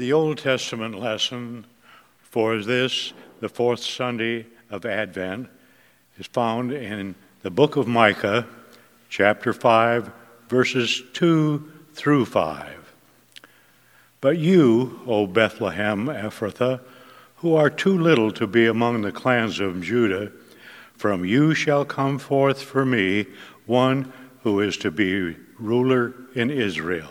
The Old Testament lesson for this, the fourth Sunday of Advent, is found in the book of Micah, chapter 5, verses 2 through 5. But you, O Bethlehem Ephrathah, who are too little to be among the clans of Judah, from you shall come forth for me one who is to be ruler in Israel,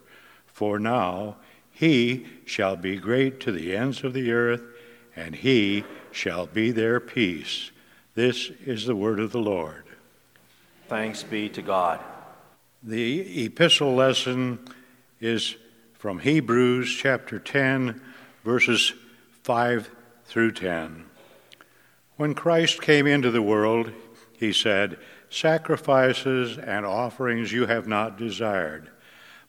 for now he shall be great to the ends of the earth, and he shall be their peace. This is the word of the Lord. Thanks be to God. The epistle lesson is from Hebrews chapter 10, verses 5 through 10. When Christ came into the world, he said, Sacrifices and offerings you have not desired,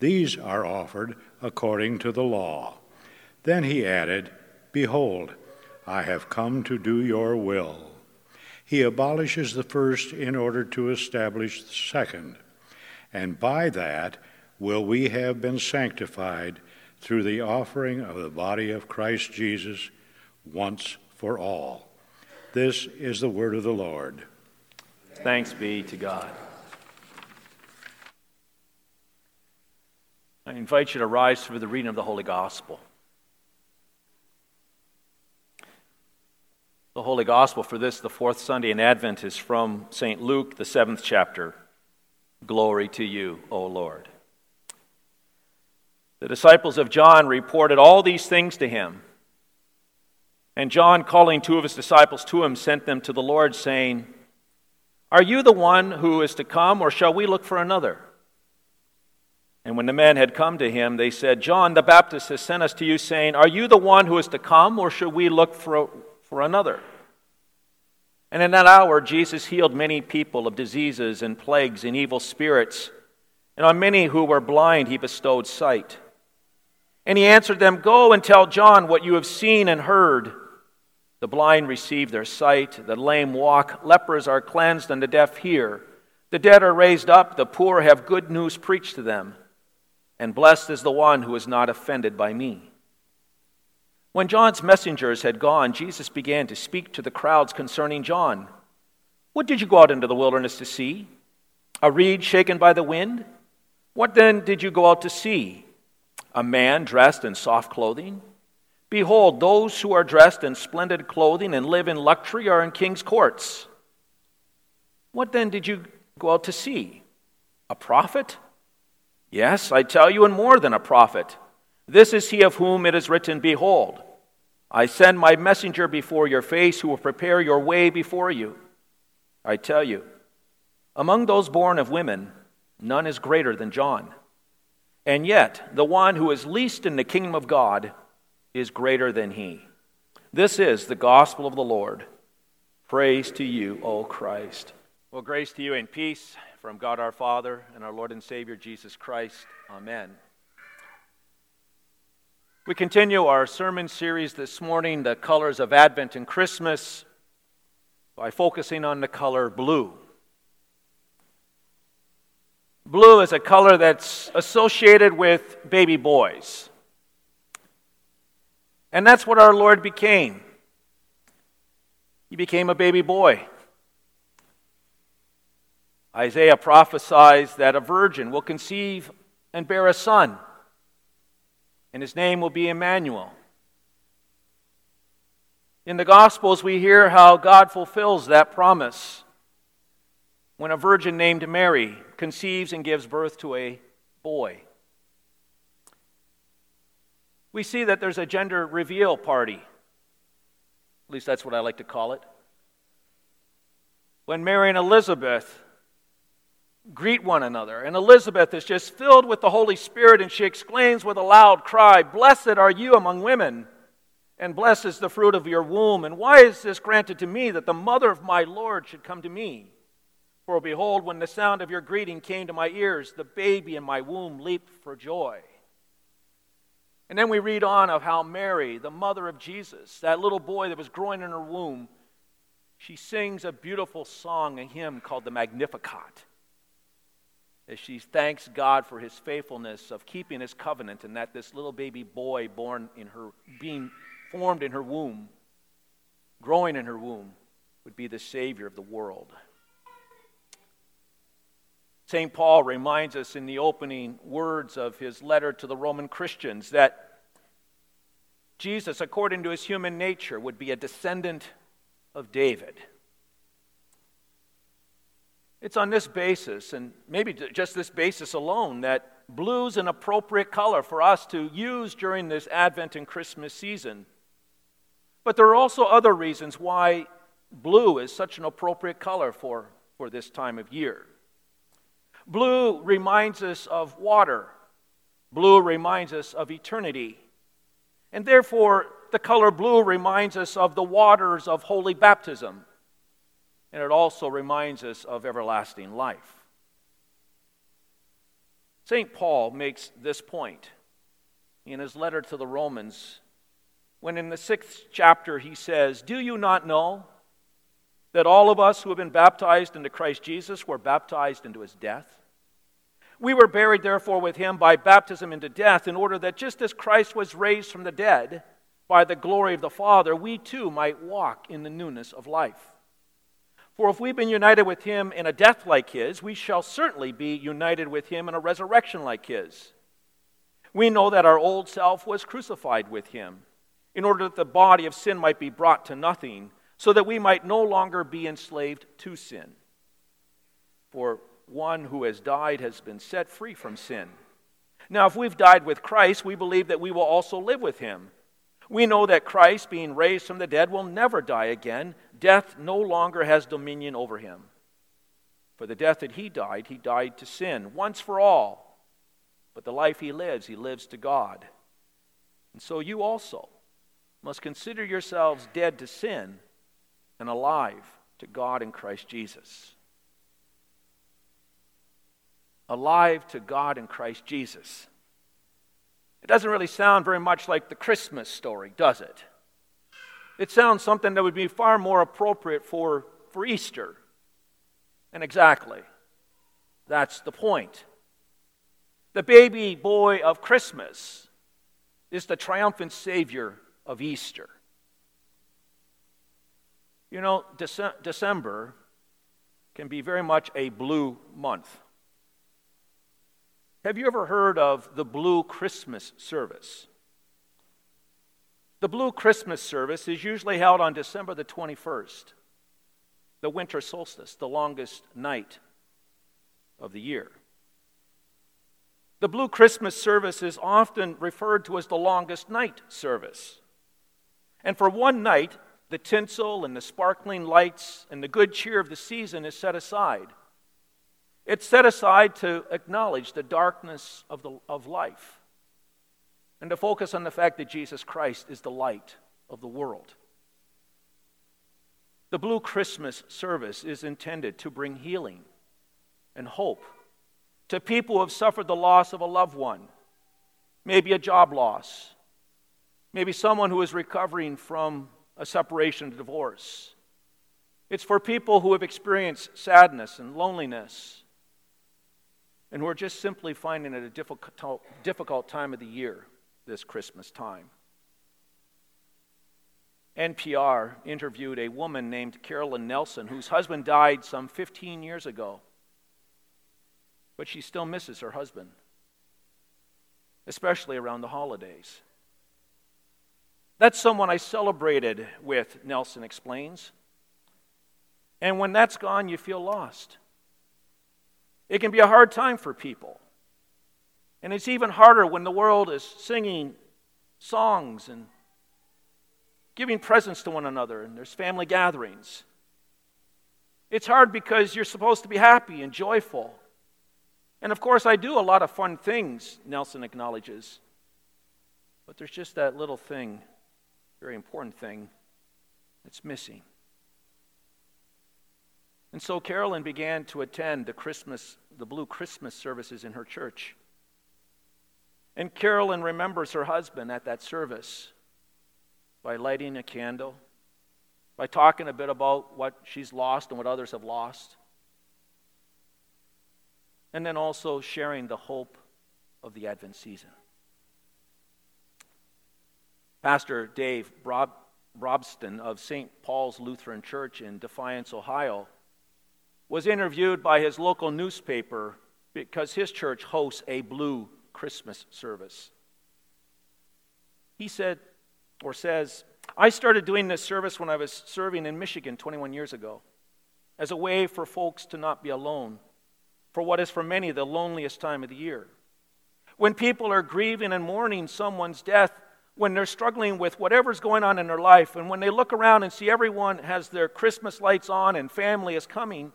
These are offered according to the law. Then he added, Behold, I have come to do your will. He abolishes the first in order to establish the second. And by that will we have been sanctified through the offering of the body of Christ Jesus once for all. This is the word of the Lord. Thanks be to God. I invite you to rise for the reading of the Holy Gospel. The Holy Gospel for this, the fourth Sunday in Advent, is from St. Luke, the seventh chapter. Glory to you, O Lord. The disciples of John reported all these things to him. And John, calling two of his disciples to him, sent them to the Lord, saying, Are you the one who is to come, or shall we look for another? And when the men had come to him, they said, John the Baptist has sent us to you, saying, Are you the one who is to come, or should we look for, for another? And in that hour, Jesus healed many people of diseases and plagues and evil spirits. And on many who were blind, he bestowed sight. And he answered them, Go and tell John what you have seen and heard. The blind receive their sight, the lame walk, lepers are cleansed, and the deaf hear. The dead are raised up, the poor have good news preached to them. And blessed is the one who is not offended by me. When John's messengers had gone, Jesus began to speak to the crowds concerning John. What did you go out into the wilderness to see? A reed shaken by the wind? What then did you go out to see? A man dressed in soft clothing? Behold, those who are dressed in splendid clothing and live in luxury are in king's courts. What then did you go out to see? A prophet? Yes, I tell you, and more than a prophet. This is he of whom it is written, Behold, I send my messenger before your face who will prepare your way before you. I tell you, among those born of women, none is greater than John. And yet, the one who is least in the kingdom of God is greater than he. This is the gospel of the Lord. Praise to you, O Christ. Well, grace to you and peace from God our Father and our Lord and Savior Jesus Christ. Amen. We continue our sermon series this morning, The Colors of Advent and Christmas, by focusing on the color blue. Blue is a color that's associated with baby boys. And that's what our Lord became. He became a baby boy. Isaiah prophesies that a virgin will conceive and bear a son. and his name will be Emmanuel. In the Gospels, we hear how God fulfills that promise when a virgin named Mary conceives and gives birth to a boy. We see that there's a gender reveal party. At least that's what I like to call it. When Mary and Elizabeth greet one another, and Elizabeth is just filled with the Holy Spirit, and she exclaims with a loud cry, Blessed are you among women, and blessed is the fruit of your womb. And why is this granted to me that the mother of my Lord should come to me? For behold, when the sound of your greeting came to my ears, the baby in my womb leaped for joy. And then we read on of how Mary, the mother of Jesus, that little boy that was growing in her womb, she sings a beautiful song, a hymn called the Magnificat. As she thanks God for his faithfulness of keeping his covenant and that this little baby boy born in her, being formed in her womb, growing in her womb, would be the Savior of the world. St. Paul reminds us in the opening words of his letter to the Roman Christians that Jesus, according to his human nature, would be a descendant of David. It's on this basis, and maybe just this basis alone, that blue is an appropriate color for us to use during this Advent and Christmas season. But there are also other reasons why blue is such an appropriate color for, for this time of year. Blue reminds us of water. Blue reminds us of eternity. And therefore, the color blue reminds us of the waters of holy baptism. And it also reminds us of everlasting life. St. Paul makes this point in his letter to the Romans when in the sixth chapter he says, Do you not know that all of us who have been baptized into Christ Jesus were baptized into his death? We were buried, therefore, with him by baptism into death, in order that just as Christ was raised from the dead by the glory of the Father, we too might walk in the newness of life. For if we've been united with him in a death like his, we shall certainly be united with him in a resurrection like his. We know that our old self was crucified with him, in order that the body of sin might be brought to nothing so that we might no longer be enslaved to sin. For one who has died has been set free from sin. Now, if we've died with Christ, we believe that we will also live with him. We know that Christ, being raised from the dead, will never die again. Death no longer has dominion over him. For the death that he died, he died to sin once for all. But the life he lives, he lives to God. And so you also must consider yourselves dead to sin and alive to God in Christ Jesus. Alive to God in Christ Jesus. Doesn't really sound very much like the Christmas story, does it? It sounds something that would be far more appropriate for, for Easter. And exactly, that's the point. The baby boy of Christmas is the triumphant Savior of Easter. You know, Dece- December can be very much a blue month. Have you ever heard of the Blue Christmas service? The Blue Christmas service is usually held on December the 21st, the winter solstice, the longest night of the year. The Blue Christmas service is often referred to as the longest night service. And for one night, the tinsel and the sparkling lights and the good cheer of the season is set aside. It's set aside to acknowledge the darkness of, the, of life and to focus on the fact that Jesus Christ is the light of the world. The Blue Christmas service is intended to bring healing and hope to people who have suffered the loss of a loved one, maybe a job loss, maybe someone who is recovering from a separation, divorce. It's for people who have experienced sadness and loneliness and who are just simply finding it a difficult, difficult time of the year, this Christmas time. NPR interviewed a woman named Carolyn Nelson, whose husband died some 15 years ago, but she still misses her husband. especially around the holidays. That's someone I celebrated with, Nelson explains. And when that's gone, you feel lost. It can be a hard time for people. And it's even harder when the world is singing songs and giving presents to one another and there's family gatherings. It's hard because you're supposed to be happy and joyful. And of course, I do a lot of fun things, Nelson acknowledges. But there's just that little thing, very important thing, that's missing. And so Carolyn began to attend the Christmas, the blue Christmas services in her church. And Carolyn remembers her husband at that service by lighting a candle, by talking a bit about what she's lost and what others have lost, and then also sharing the hope of the Advent season. Pastor Dave Rob, Robston of St. Paul's Lutheran Church in Defiance, Ohio, was interviewed by his local newspaper because his church hosts a blue Christmas service. He said, or says, I started doing this service when I was serving in Michigan 21 years ago as a way for folks to not be alone for what is for many the loneliest time of the year. When people are grieving and mourning someone's death, when they're struggling with whatever's going on in their life, and when they look around and see everyone has their Christmas lights on and family is coming,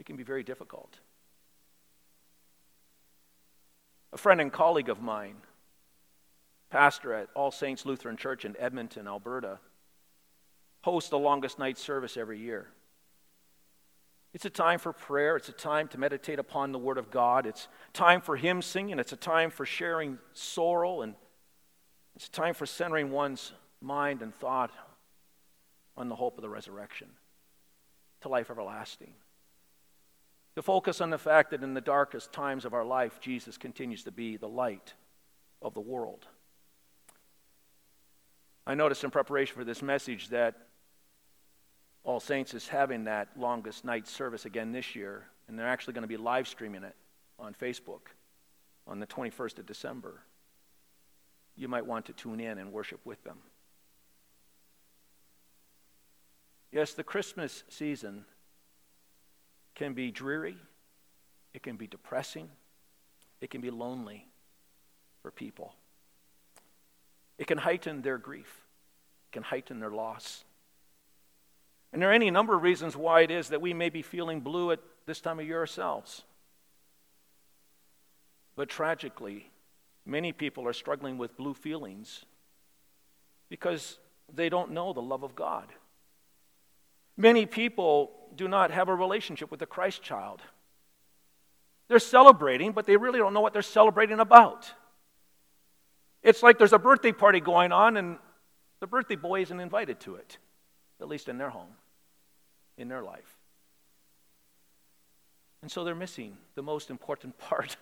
it can be very difficult. A friend and colleague of mine pastor at All Saints Lutheran Church in Edmonton, Alberta, hosts the longest night service every year. It's a time for prayer. It's a time to meditate upon the Word of God. It's time for hymn singing. It's a time for sharing sorrow. And it's a time for centering one's mind and thought on the hope of the resurrection to life everlasting. To focus on the fact that in the darkest times of our life, Jesus continues to be the light of the world. I noticed in preparation for this message that All Saints is having that longest night service again this year, and they're actually going to be live streaming it on Facebook on the 21st of December. You might want to tune in and worship with them. Yes, the Christmas season can be dreary, it can be depressing, it can be lonely for people. It can heighten their grief, it can heighten their loss. And there are any number of reasons why it is that we may be feeling blue at this time of year ourselves. But tragically, many people are struggling with blue feelings because they don't know the love of God. Many people do not have a relationship with the Christ child. They're celebrating, but they really don't know what they're celebrating about. It's like there's a birthday party going on, and the birthday boy isn't invited to it, at least in their home, in their life. And so they're missing the most important part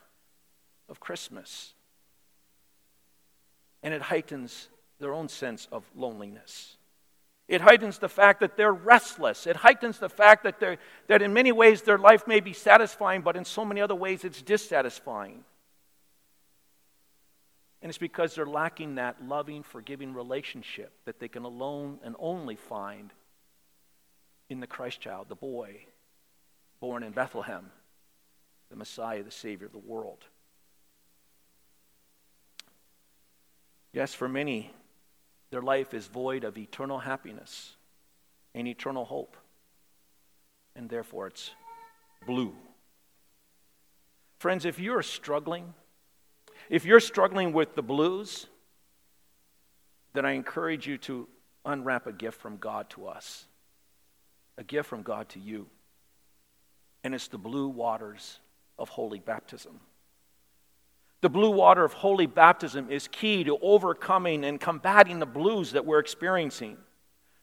of Christmas. And it heightens their own sense of loneliness. It heightens the fact that they're restless. It heightens the fact that, that in many ways their life may be satisfying, but in so many other ways it's dissatisfying. And it's because they're lacking that loving, forgiving relationship that they can alone and only find in the Christ child, the boy born in Bethlehem, the Messiah, the Savior of the world. Yes, for many, their life is void of eternal happiness and eternal hope, and therefore it's blue. Friends, if you're struggling, if you're struggling with the blues, then I encourage you to unwrap a gift from God to us, a gift from God to you. And it's the blue waters of holy baptism. The blue water of holy baptism is key to overcoming and combating the blues that we're experiencing.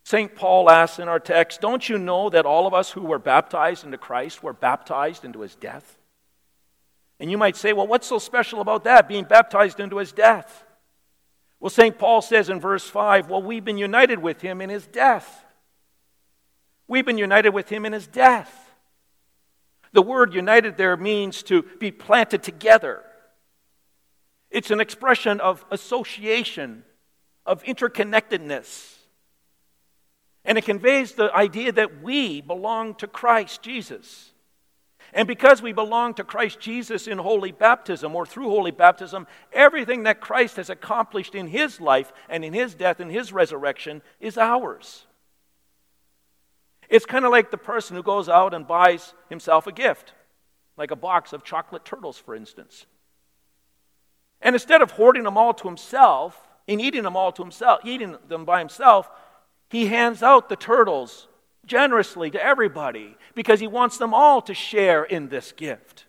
St. Paul asks in our text, Don't you know that all of us who were baptized into Christ were baptized into his death? And you might say, well, what's so special about that, being baptized into his death? Well, St. Paul says in verse 5, well, we've been united with him in his death. We've been united with him in his death. The word united there means to be planted together. It's an expression of association, of interconnectedness. And it conveys the idea that we belong to Christ Jesus. And because we belong to Christ Jesus in holy baptism or through holy baptism, everything that Christ has accomplished in his life and in his death and his resurrection is ours. It's kind of like the person who goes out and buys himself a gift, like a box of chocolate turtles, for instance. And instead of hoarding them all to himself and eating them all to himself, eating them by himself, he hands out the turtles generously to everybody because he wants them all to share in this gift.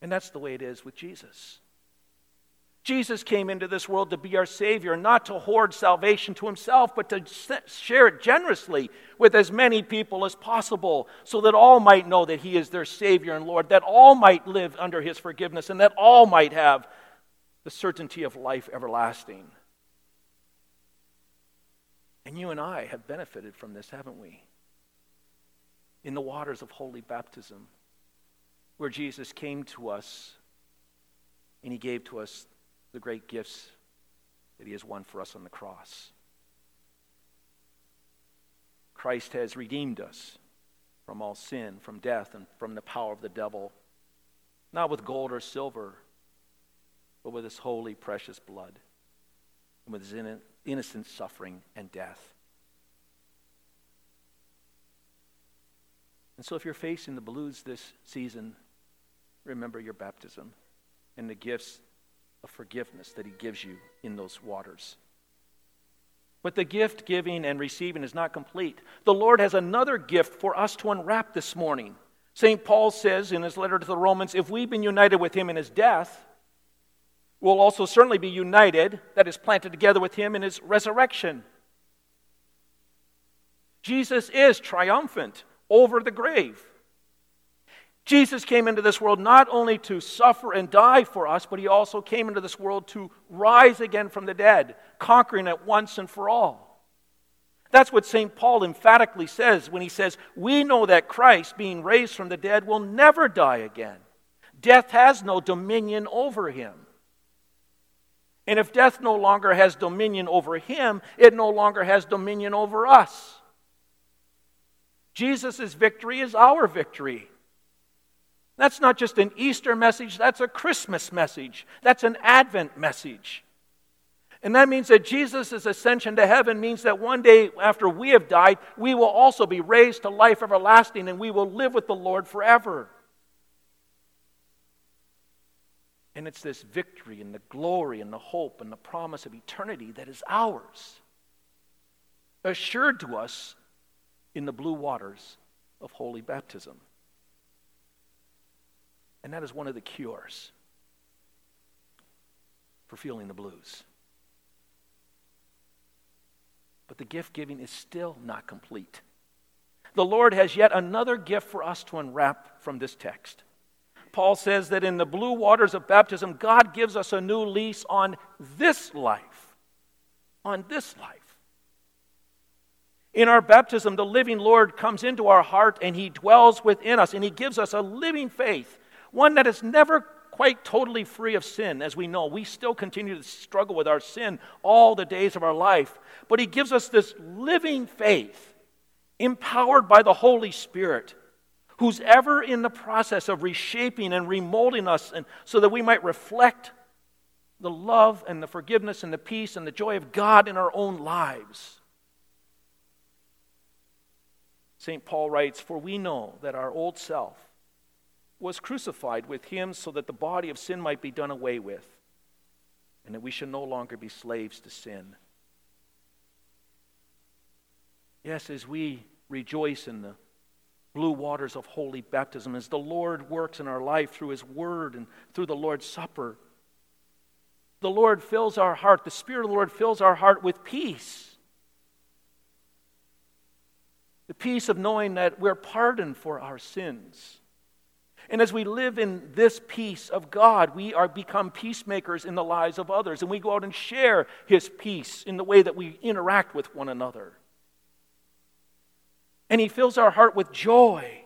And that's the way it is with Jesus. Jesus came into this world to be our Savior, not to hoard salvation to himself, but to share it generously with as many people as possible, so that all might know that He is their Savior and Lord, that all might live under His forgiveness, and that all might have the certainty of life everlasting. And you and I have benefited from this, haven't we? In the waters of holy baptism, where Jesus came to us and he gave to us the great gifts that he has won for us on the cross. Christ has redeemed us from all sin, from death, and from the power of the devil, not with gold or silver, but with his holy, precious blood, and with his innocent suffering and death. And so, if you're facing the blues this season, remember your baptism and the gifts of forgiveness that He gives you in those waters. But the gift giving and receiving is not complete. The Lord has another gift for us to unwrap this morning. St. Paul says in his letter to the Romans if we've been united with Him in His death, we'll also certainly be united, that is, planted together with him in his resurrection. Jesus is triumphant over the grave. Jesus came into this world not only to suffer and die for us, but he also came into this world to rise again from the dead, conquering it once and for all. That's what St. Paul emphatically says when he says, We know that Christ, being raised from the dead, will never die again. Death has no dominion over him. And if death no longer has dominion over him, it no longer has dominion over us. Jesus' victory is our victory. That's not just an Easter message, that's a Christmas message. That's an Advent message. And that means that Jesus' ascension to heaven means that one day after we have died, we will also be raised to life everlasting and we will live with the Lord forever. And it's this victory and the glory and the hope and the promise of eternity that is ours, assured to us in the blue waters of holy baptism. And that is one of the cures for feeling the blues. But the gift giving is still not complete. The Lord has yet another gift for us to unwrap from this text. Paul says that in the blue waters of baptism, God gives us a new lease on this life. On this life. In our baptism, the living Lord comes into our heart and he dwells within us and he gives us a living faith, one that is never quite totally free of sin. As we know, we still continue to struggle with our sin all the days of our life. But he gives us this living faith, empowered by the Holy Spirit who's ever in the process of reshaping and remolding us and so that we might reflect the love and the forgiveness and the peace and the joy of God in our own lives. St. Paul writes, For we know that our old self was crucified with him so that the body of sin might be done away with, and that we should no longer be slaves to sin. Yes, as we rejoice in the blue waters of holy baptism as the Lord works in our life through His Word and through the Lord's Supper. The Lord fills our heart, the Spirit of the Lord fills our heart with peace. The peace of knowing that we're pardoned for our sins. And as we live in this peace of God, we are become peacemakers in the lives of others, and we go out and share His peace in the way that we interact with one another and He fills our heart with joy.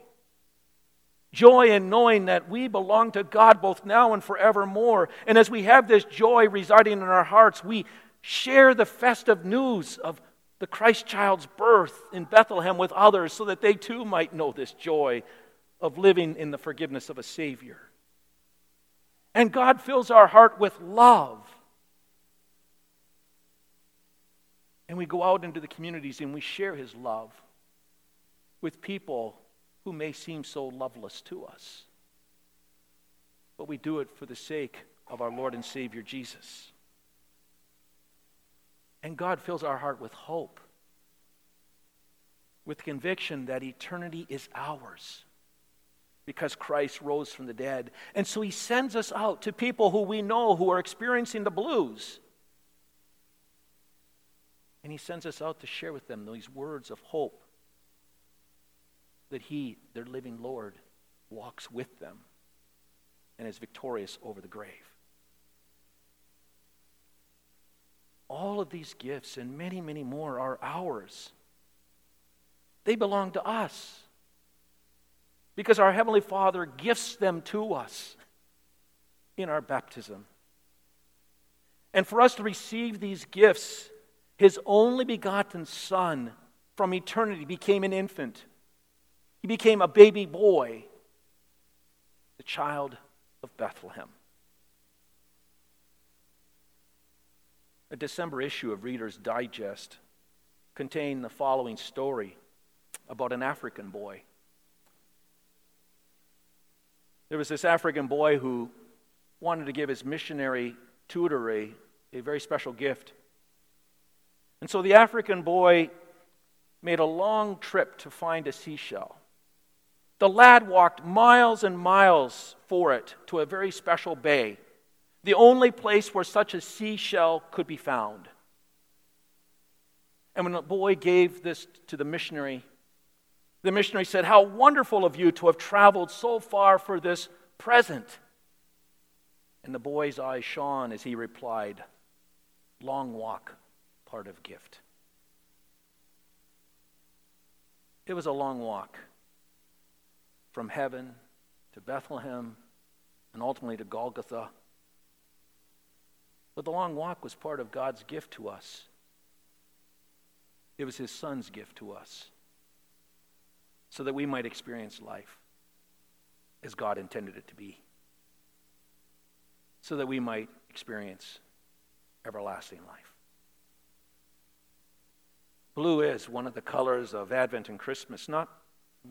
Joy in knowing that we belong to God both now and forevermore. And as we have this joy residing in our hearts, we share the festive news of the Christ child's birth in Bethlehem with others so that they too might know this joy of living in the forgiveness of a Savior. And God fills our heart with love. And we go out into the communities and we share His love with people who may seem so loveless to us. But we do it for the sake of our Lord and Savior Jesus. And God fills our heart with hope, with conviction that eternity is ours because Christ rose from the dead. And so he sends us out to people who we know who are experiencing the blues. And he sends us out to share with them these words of hope that he, their living Lord, walks with them and is victorious over the grave. All of these gifts and many, many more are ours. They belong to us because our Heavenly Father gifts them to us in our baptism. And for us to receive these gifts, His only begotten Son from eternity became an infant. He became a baby boy, the child of Bethlehem. A December issue of Reader's Digest contained the following story about an African boy. There was this African boy who wanted to give his missionary tutor a, a very special gift. And so the African boy made a long trip to find a seashell. The lad walked miles and miles for it to a very special bay, the only place where such a seashell could be found. And when the boy gave this to the missionary, the missionary said, How wonderful of you to have traveled so far for this present. And the boy's eyes shone as he replied, Long walk, part of gift. It was a long walk from heaven to Bethlehem and ultimately to Golgotha. But the long walk was part of God's gift to us. It was His Son's gift to us so that we might experience life as God intended it to be, so that we might experience everlasting life. Blue is one of the colors of Advent and Christmas, not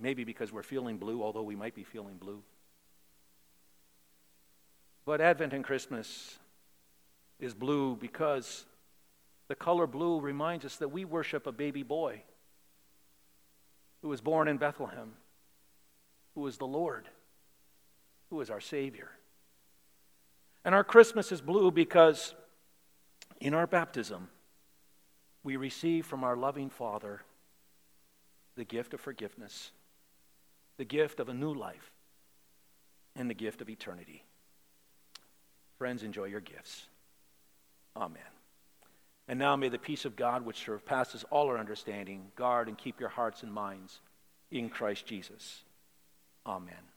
Maybe because we're feeling blue, although we might be feeling blue. But Advent and Christmas is blue because the color blue reminds us that we worship a baby boy who was born in Bethlehem, who is the Lord, who is our Savior. And our Christmas is blue because in our baptism, we receive from our loving Father the gift of forgiveness the gift of a new life, and the gift of eternity. Friends, enjoy your gifts. Amen. And now may the peace of God, which surpasses all our understanding, guard and keep your hearts and minds in Christ Jesus. Amen.